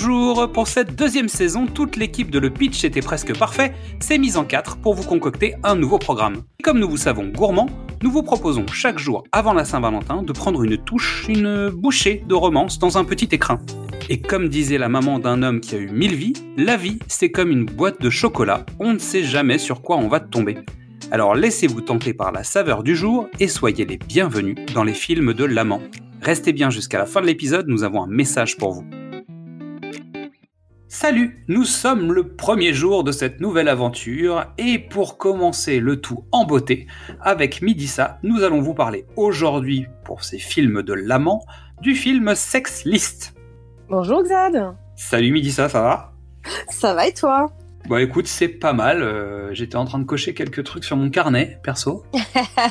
Bonjour Pour cette deuxième saison, toute l'équipe de Le Pitch était presque parfait, s'est mise en quatre pour vous concocter un nouveau programme. comme nous vous savons gourmands, nous vous proposons chaque jour avant la Saint-Valentin de prendre une touche, une bouchée de romance dans un petit écrin. Et comme disait la maman d'un homme qui a eu mille vies, la vie c'est comme une boîte de chocolat, on ne sait jamais sur quoi on va tomber. Alors laissez-vous tenter par la saveur du jour et soyez les bienvenus dans les films de l'amant. Restez bien jusqu'à la fin de l'épisode, nous avons un message pour vous. Salut, nous sommes le premier jour de cette nouvelle aventure et pour commencer le tout en beauté, avec Midissa, nous allons vous parler aujourd'hui, pour ces films de l'amant, du film Sex List. Bonjour Xad Salut Midissa, ça va? Ça va et toi? Bah écoute, c'est pas mal, euh, j'étais en train de cocher quelques trucs sur mon carnet, perso.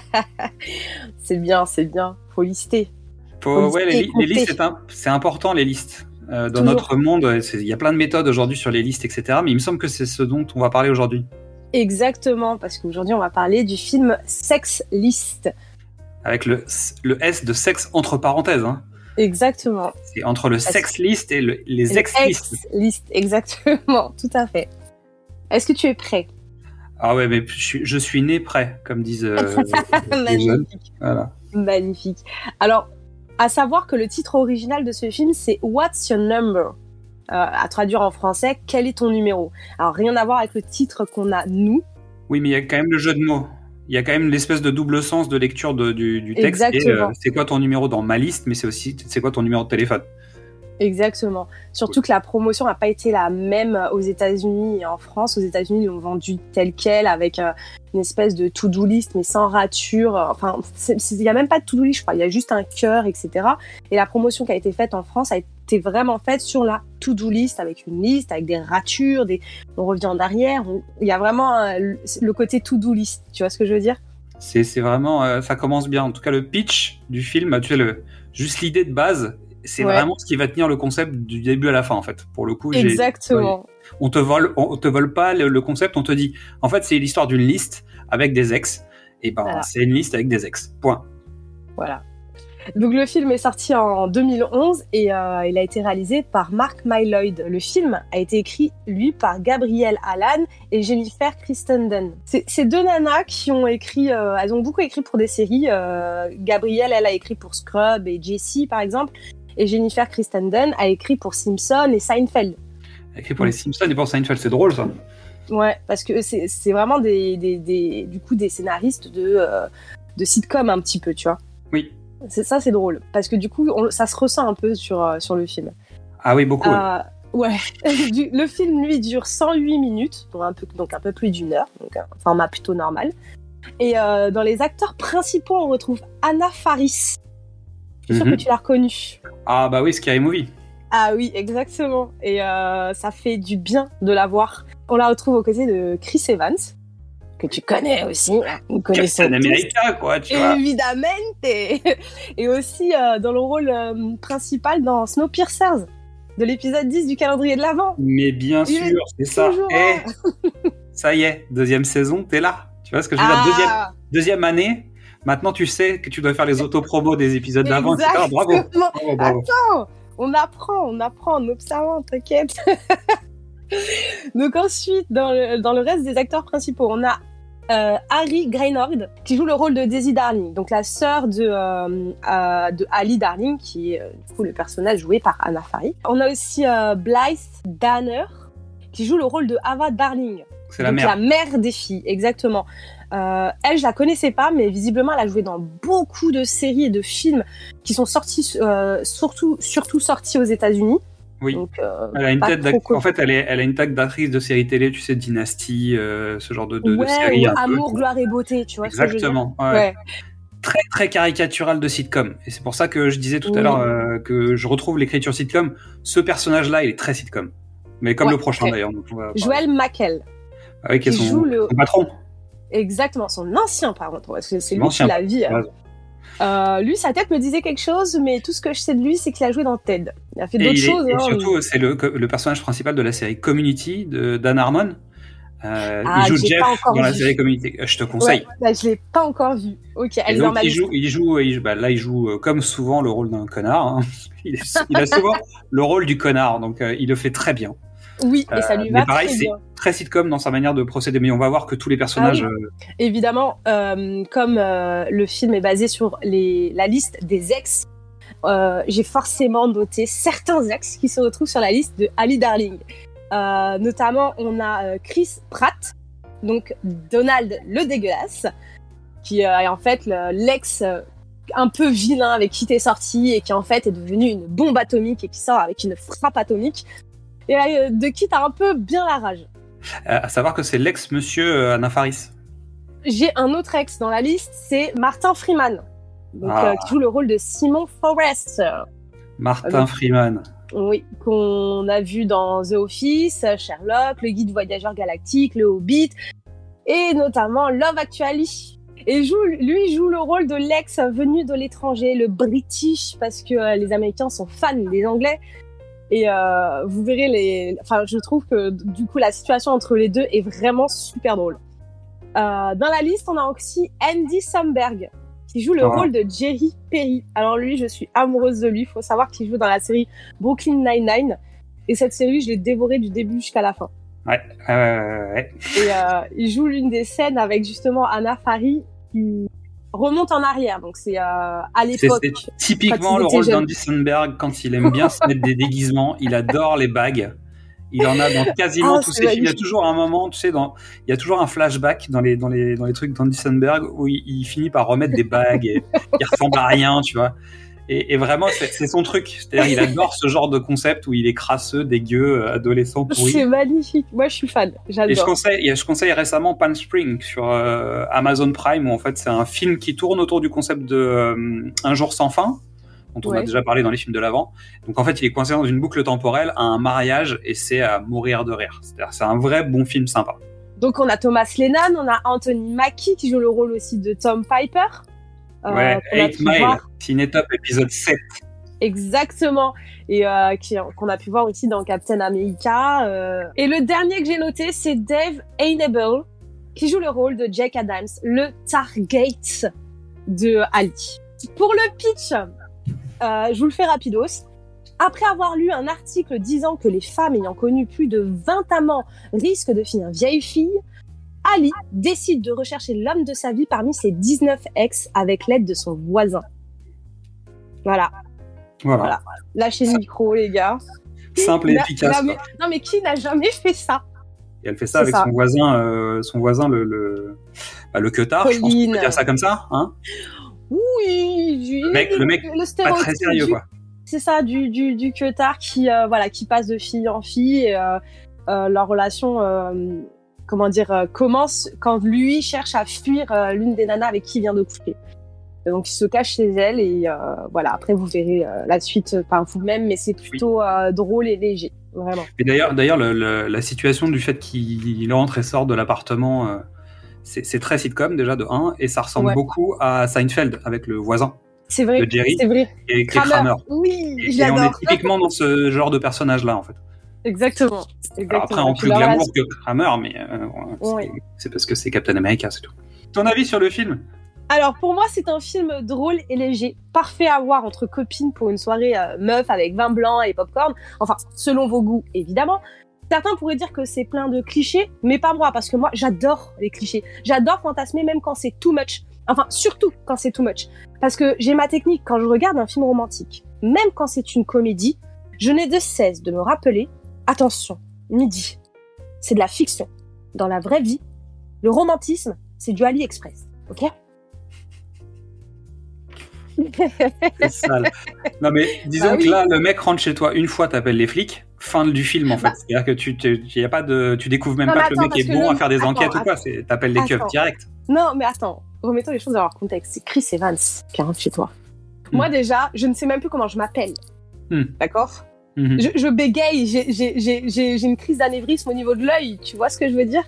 c'est bien, c'est bien, faut lister. ouais, les listes, c'est important les listes. Euh, dans notre monde, il y a plein de méthodes aujourd'hui sur les listes, etc. Mais il me semble que c'est ce dont on va parler aujourd'hui. Exactement, parce qu'aujourd'hui, on va parler du film Sex List. Avec le, le S de sexe entre parenthèses. Hein. Exactement. C'est entre le sex list et les ex list. list, exactement, tout à fait. Est-ce que tu es prêt? Ah ouais, mais je suis, né prêt, comme disent euh, les jeunes. Voilà. Magnifique. Alors, à savoir que le titre original de ce film, c'est What's Your Number? Euh, À traduire en français, quel est ton numéro? Alors, rien à voir avec le titre qu'on a nous. Oui, mais il y a quand même le jeu de mots. Il y a quand même l'espèce de double sens de lecture du, texte. Euh, c'est quoi ton numéro dans ma liste, mais c'est aussi c'est quoi ton numéro de téléphone? Exactement. Surtout que la promotion n'a pas été la même aux États-Unis et en France. Aux États-Unis, ils l'ont vendu tel quel avec euh, une espèce de to-do list, mais sans rature. Enfin, il n'y a même pas de to-do list, je crois. Il y a juste un cœur, etc. Et la promotion qui a été faite en France a été vraiment faite sur la to-do list, avec une liste, avec des ratures, des... on revient en arrière. Il y a vraiment le côté to-do list. Tu vois ce que je veux dire? C'est vraiment, euh, ça commence bien. En tout cas, le pitch du film, tu sais, le, juste l'idée de base c'est vraiment ce qui va tenir le concept du début à la fin en fait. Pour le coup, exactement. On te vole, on te vole pas le, concept, on te dit en fait c'est l'histoire d'une liste avec des ex et ben c'est une liste avec des ex. Point. Voilà. Donc le film est sorti en 2011 et euh, il a été réalisé par Mark Mylod. Le film a été écrit, lui, par Gabrielle Allan et Jennifer Christenden. C'est deux nanas qui ont écrit, euh, elles ont beaucoup écrit pour des séries. Euh, Gabrielle, elle a écrit pour Scrub et Jessie, par exemple et Jennifer Christenden a écrit pour Simpson et Seinfeld. Elle a écrit pour les Simpsons et pour Seinfeld, c'est drôle ça. Ouais, parce que c'est vraiment des, des, du coup des scénaristes de, euh, de sitcom un petit peu, tu vois. Oui. C'est ça, c'est drôle parce que du coup, ça se ressent un peu sur, euh, sur le film. Ah oui, beaucoup. Euh, ouais. le film lui dure 108 minutes, donc un peu, donc un peu plus d'une heure, donc un format plutôt normal. Et dans les acteurs principaux, on retrouve Anna Faris, je suis sûre que mhm. tu l'as reconnu. Ah bah oui, Scary Movie. Ah oui, exactement. Et euh, ça fait du bien de la voir. On la retrouve aux côtés de Chris Evans, que tu connais aussi. Nous connaissons Captain quoi, tu vois. Évidemment. Et aussi euh, dans le rôle euh, principal dans Snowpiercer, de l'épisode 10 du calendrier de l'Avent. Mais bien sûr, c'est ça. Eh, ça y est, deuxième saison, t'es là. Tu vois ce que je veux dire deuxième, ah. deuxième année, Maintenant, tu sais que tu dois faire les autopromos des épisodes d'avant, etc. Bravo. Attends, on apprend, on apprend en observant, t'inquiète. Donc ensuite, dans le, dans le, reste des acteurs principaux, on a euh, Harry Graynord qui joue le rôle de Daisy Darling, donc la sœur de, euh, euh, de Ali Darling, qui est du coup le personnage joué par Anna Faris. On a aussi Blythe Danner qui joue le rôle de Ava Darling. C'est la mère. la mère des filles, exactement. Euh, elle, je la connaissais pas, mais visiblement, elle a joué dans beaucoup de séries et de films qui sont sortis, euh, surtout, surtout sortis aux États-Unis. Oui. Euh, elle a une tête en fait, elle, est, elle a une tête d'actrice de séries télé, tu sais, Dynasty, ce genre de, de, ouais, série. Amour, gloire et beauté, tu vois. Exactement. Ce que je veux dire ouais. Très très caricatural de sitcom. Et c'est pour ça que je disais tout à l'heure que je retrouve l'écriture sitcom. Ce personnage-là, il est très sitcom. Mais comme le prochain d'ailleurs. Joël Mackel. Ah oui, qui, joue le... son patron. Exactement, son ancien par parce que c'est lui qui l'a vu. Euh, lui, sa tête me disait quelque chose, mais tout ce que je sais de lui, c'est qu'il a joué dans Ted. Il a fait d'autres choses. et hein, surtout, c'est le, le, personnage principal de la série Community de Dan Harmon, Euh, Ah, il joue je l'ai Jeff dans la série Community. Euh, Je te conseille. Ouais, bah, je l'ai pas encore vu. Ok, elle donc, il joue, il joue, il joue- bah, là, il joue euh, comme souvent le rôle d'un connard. hein. Il, est- il a souvent le rôle du connard, donc il le fait très bien. Oui, et ça lui va mais pareil, très bien. Très sitcom dans sa manière de procéder. Mais on va voir que tous les personnages. Ah oui. euh, Évidemment, euh, comme euh, le film est basé sur les, la liste des ex, euh, j'ai forcément noté certains ex qui se retrouvent sur la liste de Ali Darling. Notamment, on a Chris Pratt, donc Donald le dégueulasse, qui est en fait le- l'ex un peu vilain avec qui t'es sorti et qui en fait est devenu une bombe atomique et qui sort avec une frappe atomique et de qui t'as un peu bien la rage. Euh, à savoir que c'est l'ex-monsieur euh, Anna Faris. J'ai un autre ex dans la liste, c'est Martin Freeman, donc, Ah. euh, qui joue le rôle de Simon Forrest. Martin Freeman. Oui, qu'on a vu dans The Office, Sherlock, Le Guide Voyageur Galactique, Le Hobbit, et notamment Love Actually. Et joue, lui joue le rôle de l'ex venu de l'étranger, le British, parce que euh, les Américains sont fans des Anglais. Et euh, vous verrez les. Enfin, je trouve que du coup la situation entre les deux est vraiment super drôle. Euh, dans la liste, on a aussi Andy Samberg qui joue le Ah. rôle de Jerry Perry. Alors lui, je suis amoureuse de lui. Il faut savoir qu'il joue dans la série Brooklyn Nine-Nine. Et cette série, je l'ai dévorée du début jusqu'à la fin. Ouais, ouais, ouais, ouais. Et euh, il joue l'une des scènes avec justement Anna Faris qui remonte en arrière. Donc c'est euh, à l'époque. c'est typiquement le rôle d'Andy Samberg quand il aime bien se mettre des déguisements. Il adore les bagues. Il en a dans quasiment Ah, tous c'est ses films. Il y a toujours un moment, tu sais, dans, il y a toujours un flashback dans les, dans les, dans les trucs d'Andy Samberg où il, il finit par remettre des bagues et il ressemble à rien, tu vois. Et, et vraiment, c'est son truc. C'est-à-dire, il adore ce genre de concept où il est crasseux, dégueu, euh, adolescent pourri. C'est magnifique. Moi, je suis fan. Et je J'adore. conseille, et je conseille récemment Palm Spring sur euh, Amazon Prime où en fait c'est un film qui tourne autour du concept de euh, Un jour sans fin dont on a déjà parlé dans les films de l'avant. Donc en fait il est coincé dans une boucle temporelle à un mariage et c'est à mourir de rire. C'est-à-dire c'est un vrai bon film sympa. Donc on a Thomas Lennon, on a Anthony Mackie qui joue le rôle aussi de Tom Piper. Euh, ouais, qu'on a 8 pu Mile, Cinétop épisode 7. Exactement. Et euh, qui- qu'on a pu voir aussi dans Captain America. euh. Et le dernier que j'ai noté, c'est Dave Einable, qui joue le rôle de Jack Adams, le Target de Ali. Pour le pitch, euh, je vous le fais rapidos. Après avoir lu un article disant que les femmes ayant connu plus de 20 amants risquent de finir vieille fille, Ali décide de rechercher l'homme de sa vie parmi ses 19 ex avec l'aide de son voisin. Voilà. Voilà. Voilà. Lâchez le micro, les gars. Simple et efficace. Non, mais qui n'a jamais fait ça? Et elle fait ça avec ça. son voisin, euh, son voisin le le, bah, le queutard, je pense qu'on peut dire ça comme ça, hein Oui, Le mec- le mec le Pas très sérieux du- quoi. C'est ça, du du qui euh, voilà qui passe de fille en fille. Et, euh, leur relation, comment dire, euh, commence quand lui cherche à fuir euh, l'une des nanas avec qui il vient de coucher. Donc il se cache chez elle et euh, voilà. Après vous verrez euh, la suite par vous-même, mais c'est plutôt euh, drôle et léger, vraiment. Et d'ailleurs, d'ailleurs, le- le- la situation du fait qu'il rentre et sort de l'appartement, c'est très sitcom déjà de 1 et ça ressemble Ouais. beaucoup à Seinfeld avec le voisin C'est vrai, de Jerry c'est vrai. et, Kramer. Kramer. Oui, on est typiquement dans ce genre de personnage-là en fait. Exactement. Après, en Puis plus glamour relation- que Kramer, mais euh, c'est parce que c'est Captain America, c'est tout. Ton avis sur le film? Alors pour moi, c'est un film drôle et léger, parfait à voir entre copines pour une soirée euh, meuf avec vin blanc et popcorn. Enfin, selon vos goûts, évidemment. Certains pourraient dire que c'est plein de clichés, mais pas moi, parce que moi, j'adore les clichés. J'adore fantasmer même quand c'est too much. Enfin, surtout quand c'est too much. Parce que j'ai ma technique quand je regarde un film romantique, même quand c'est une comédie, je n'ai de cesse de me rappeler, attention, midi, c'est de la fiction. Dans la vraie vie, le romantisme, c'est du AliExpress. Ok? C'est sale. Non mais disons Bah oui. que là, le mec rentre chez toi une fois, t'appelles les flics. Fin du film en fait. C'est-à-dire que tu, tu, y a pas de, tu découvres même Non, pas que le mec est bon le- à faire des attends, enquêtes ou quoi. T'appelles les keufs direct. Non, mais attends, remettons les choses dans leur contexte. C'est Chris Evans qui rentre chez toi. Hmm. Moi déjà, je ne sais même plus comment je m'appelle. Hmm. D'accord? Mhm. je, je bégaye, j'ai- une crise d'anévrisme au niveau de l'œil, tu vois ce que je veux dire?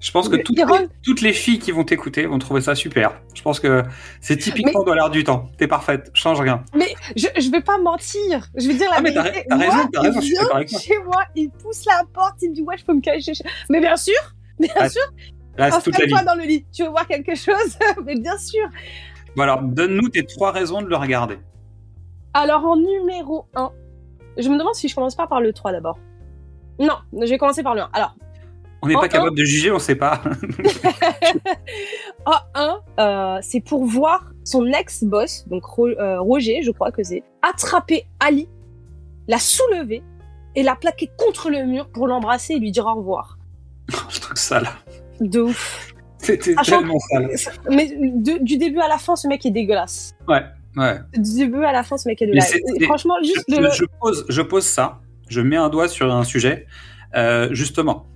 Je pense que toutes les, rentre- toutes les filles qui vont t'écouter vont trouver ça super. Je pense que c'est typiquement dans l'air du temps. T'es parfaite, change rien. Mais je, je vais pas mentir, je vais dire la Ah, mais vérité. t'as raison, t'as raison, je suis d'accord avec toi. chez moi, il pousse la porte, il me dit ouais, je peux me cacher. Mais bien sûr, Bien sûr. Reste toute la Installe-toi vie. dans le lit. Tu veux voir quelque chose? Mais bien sûr. Bon, alors, donne-nous tes trois raisons de le regarder. Alors en numéro 1, je me demande si je commence pas par le 3 d'abord. Non, je vais commencer par le 1. Alors, On n'est pas un. capable de juger, on sait pas. en 1, euh, c'est pour voir son ex-boss, donc euh, Roger, je crois que c'est, attraper Ali, la soulever et la plaquer contre le mur pour l'embrasser et lui dire au revoir. Je trouve ça là. De ouf. C'était tellement sale. Mais de- du début à la fin, ce mec est dégueulasse. Ouais, ouais. Du début à la fin, ce mec Et c'est- Franchement, Je, juste je- je pose, je pose ça. Je mets un doigt sur un sujet. Euh, justement.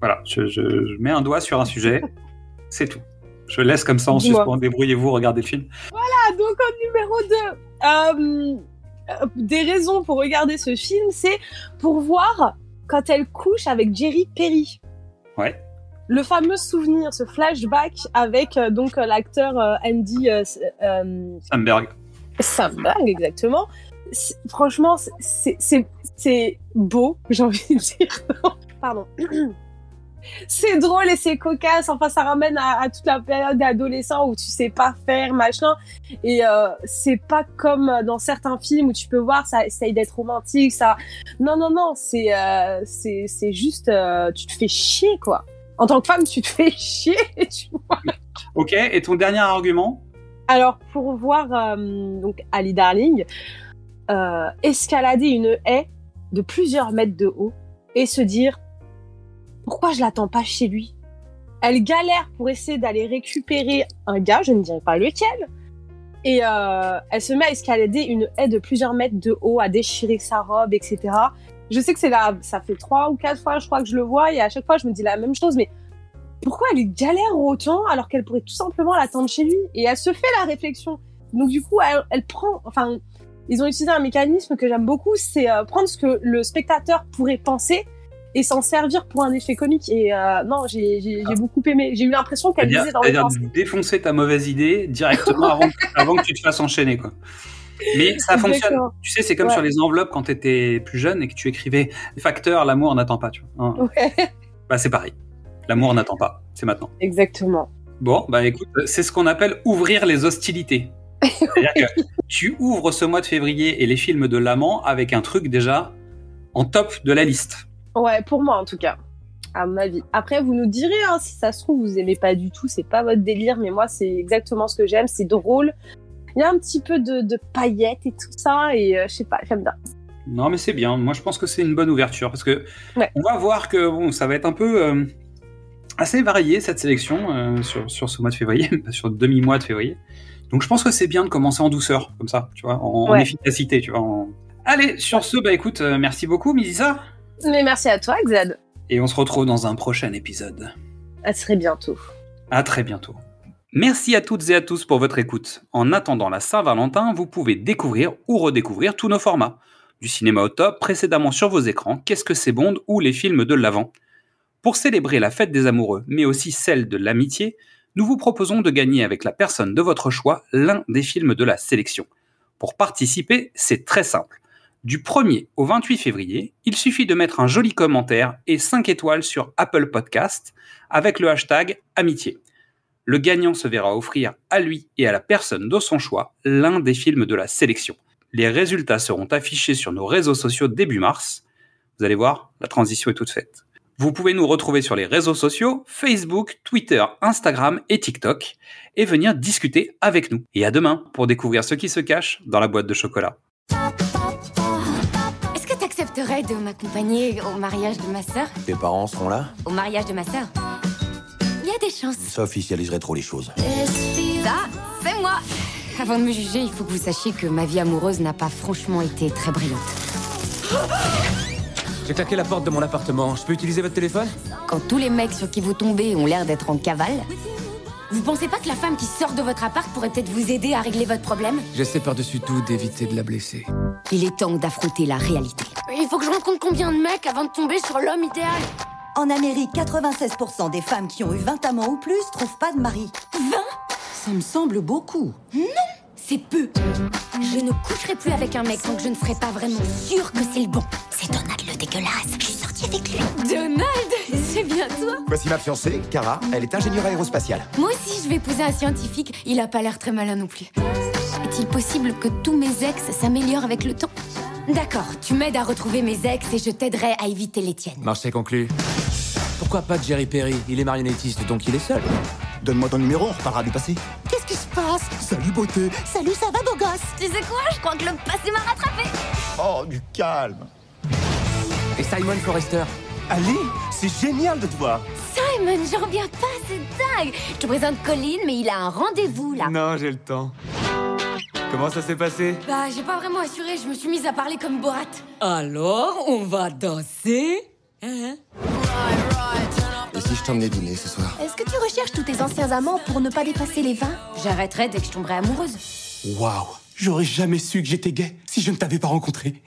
Voilà, je, je- je mets un doigt sur un sujet. C'est tout. Je laisse comme ça en suspens. Débrouillez-vous, regardez le film. Ah, donc en numéro 2, des raisons pour regarder ce film, c'est pour voir quand elle couche avec Jerry Perry. Ouais. Le fameux souvenir, ce flashback avec euh, donc euh, l'acteur euh, Andy Samberg. Samberg, exactement. Franchement, c'est- c'est c'est beau, j'ai envie de dire. Pardon. C'est drôle et c'est cocasse. Enfin, ça ramène à, à toute la période d'adolescent où tu sais pas faire, machin. Et euh, c'est pas comme dans certains films où tu peux voir, ça essaye d'être romantique. Ça, non, non, non. C'est euh, c'est c'est juste, euh, tu te fais chier quoi. En tant que femme, tu te fais chier. Tu vois. Ok, et ton dernier argument? Alors, pour voir euh, donc Ali Darling euh, escalader une haie de plusieurs mètres de haut et se dire pourquoi je l'attends pas chez lui? Elle galère pour essayer d'aller récupérer un gars, je ne dirai pas lequel. Et euh, elle se met à escalader une haie de plusieurs mètres de haut, à déchirer sa robe, etc. Je sais que c'est là, ça fait trois ou quatre fois, je crois que je le vois, et à chaque fois je me dis la même chose, mais pourquoi elle galère autant alors qu'elle pourrait tout simplement l'attendre chez lui? Et elle se fait la réflexion. Donc du coup, elle, elle prend, enfin, ils ont utilisé un mécanisme que j'aime beaucoup, c'est euh, prendre ce que le spectateur pourrait penser et s'en servir pour un effet comique. Et euh, non, j'ai j'ai beaucoup aimé. J'ai eu l'impression qu'elle C'est-à-dire disait dans le c'est-à-dire sens. défoncer ta mauvaise idée directement avant, avant que tu te fasses enchaîner. Quoi. Mais ça fonctionne. Tu sais, c'est comme Ouais. sur les enveloppes quand tu étais plus jeune et que tu écrivais facteur, l'amour n'attend pas. Tu vois. Hein. Ouais, Bah, c'est pareil. L'amour n'attend pas. C'est maintenant. exactement. Bon, bah écoute, c'est ce qu'on appelle ouvrir les hostilités. C'est-à-dire que tu ouvres ce mois de février et les films de l'amant avec un truc déjà en top de la liste. Ouais, pour moi en tout cas, à mon avis. Après, vous nous direz hein, si ça se trouve vous aimez pas du tout, c'est pas votre délire, mais moi c'est exactement ce que j'aime. C'est drôle. Il y a un petit peu de, de paillettes et tout ça, et euh, je sais pas, j'aime bien. Non, mais c'est bien. Moi, je pense que c'est une bonne ouverture parce que Ouais. on va voir que bon, ça va être un peu euh, assez varié cette sélection euh, sur, sur ce mois de février, sur demi-mois de février. Donc, je pense que c'est bien de commencer en douceur, comme ça, tu vois, en, efficacité, tu vois. en- Allez, sur ce, bah écoute, euh, merci beaucoup, Misa, Mais merci à toi, Xad. et on se retrouve dans un prochain épisode. À très bientôt. À très bientôt. Merci à toutes et à tous pour votre écoute. En attendant la Saint-Valentin, vous pouvez découvrir ou redécouvrir tous nos formats. Du cinéma au top, précédemment sur vos écrans, Qu'est-ce que c'est Bond ou les films de l'Avent. Pour célébrer la fête des amoureux, mais aussi celle de l'amitié, nous vous proposons de gagner avec la personne de votre choix l'un des films de la sélection. Pour participer, c'est très simple. Du 1er au 28 février, il suffit de mettre un joli commentaire et 5 étoiles sur Apple Podcast avec le hashtag amitié. Le gagnant se verra offrir à lui et à la personne de son choix l'un des films de la sélection. Les résultats seront affichés sur nos réseaux sociaux début mars. Vous allez voir, la transition est toute faite. Vous pouvez nous retrouver sur les réseaux sociaux, Facebook, Twitter, Instagram et TikTok, et venir discuter avec nous. Et à demain pour découvrir ce qui se cache dans la boîte de chocolat. Est-ce que tu accepterais de m'accompagner au mariage de ma sœur? Tes parents seront là? Au mariage de ma sœur Chances. Ça officialiserait trop les choses. Ça, c'est moi Avant de me juger, il faut que vous sachiez que ma vie amoureuse n'a pas franchement été très brillante. J'ai claqué la porte de mon appartement. Je peux utiliser votre téléphone? Quand tous les mecs sur qui vous tombez ont l'air d'être en cavale, vous pensez pas que la femme qui sort de votre appart pourrait peut-être vous aider à régler votre problème? J'essaie par-dessus tout d'éviter de la blesser. Il est temps d'affronter la réalité. Il faut que je rencontre combien de mecs avant de tomber sur l'homme idéal? En Amérique, 96% des femmes qui ont eu 20 amants ou plus trouvent pas de mari. 20 Ça me semble beaucoup. C'est peu. Je ne coucherai plus avec un mec tant que je ne serai pas vraiment sûre que c'est le bon. C'est Donald le dégueulasse. Je suis sortie avec lui. Donald C'est bien bien toi Voici ma fiancée, Cara. Elle est ingénieure aérospatiale. Moi aussi, je vais épouser un scientifique. Il a pas l'air très malin non plus. Est-il possible que tous mes ex s'améliorent avec le temps? D'accord, tu m'aides à retrouver mes ex et je t'aiderai à éviter les tiennes. Marché conclu. Pourquoi pas Jerry Perry? Il est marionnettiste, donc il est seul. Donne-moi ton numéro, on reparlera du passé. Qu'est-ce qui se passe? Salut beauté Salut, ça va beau gosse? Tu sais quoi? Je crois que le passé m'a rattrapé. Oh, du calme. Et Simon Forrester? Ali, c'est génial de te voir. Simon, j'en reviens pas, c'est dingue. Je te présente Colin, mais il a un rendez-vous là. Non, j'ai le temps. Comment ça s'est passé? Bah, j'ai pas vraiment assuré, je me suis mise à parler comme Borat. Alors, on va danser Hein? Si je t'emmenais dîner ce soir Est-ce que tu recherches tous tes anciens amants pour ne pas dépasser les 20 J'arrêterai dès que je tomberai amoureuse. Waouh J'aurais jamais su que j'étais gay si je ne t'avais pas rencontré.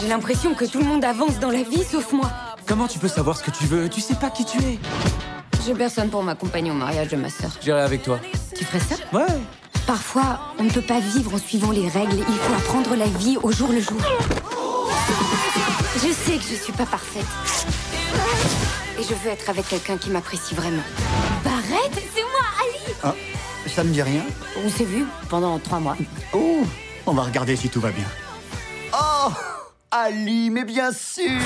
J'ai l'impression que tout le monde avance dans la vie sauf moi. Comment tu peux savoir ce que tu veux? Tu sais pas qui tu es. J'ai personne pour m'accompagner au mariage de ma sœur. J'irai avec toi. Tu ferais ça? Ouais. Parfois, on ne peut pas vivre en suivant les règles. Il faut apprendre la vie au jour le jour. Je sais que je suis pas parfaite. Et je veux être avec quelqu'un qui m'apprécie vraiment. Barrette, c'est moi, Ali Ah, ça me dit rien On s'est vu pendant trois mois. Oh, on va regarder si tout va bien. Oh, Ali, mais bien sûr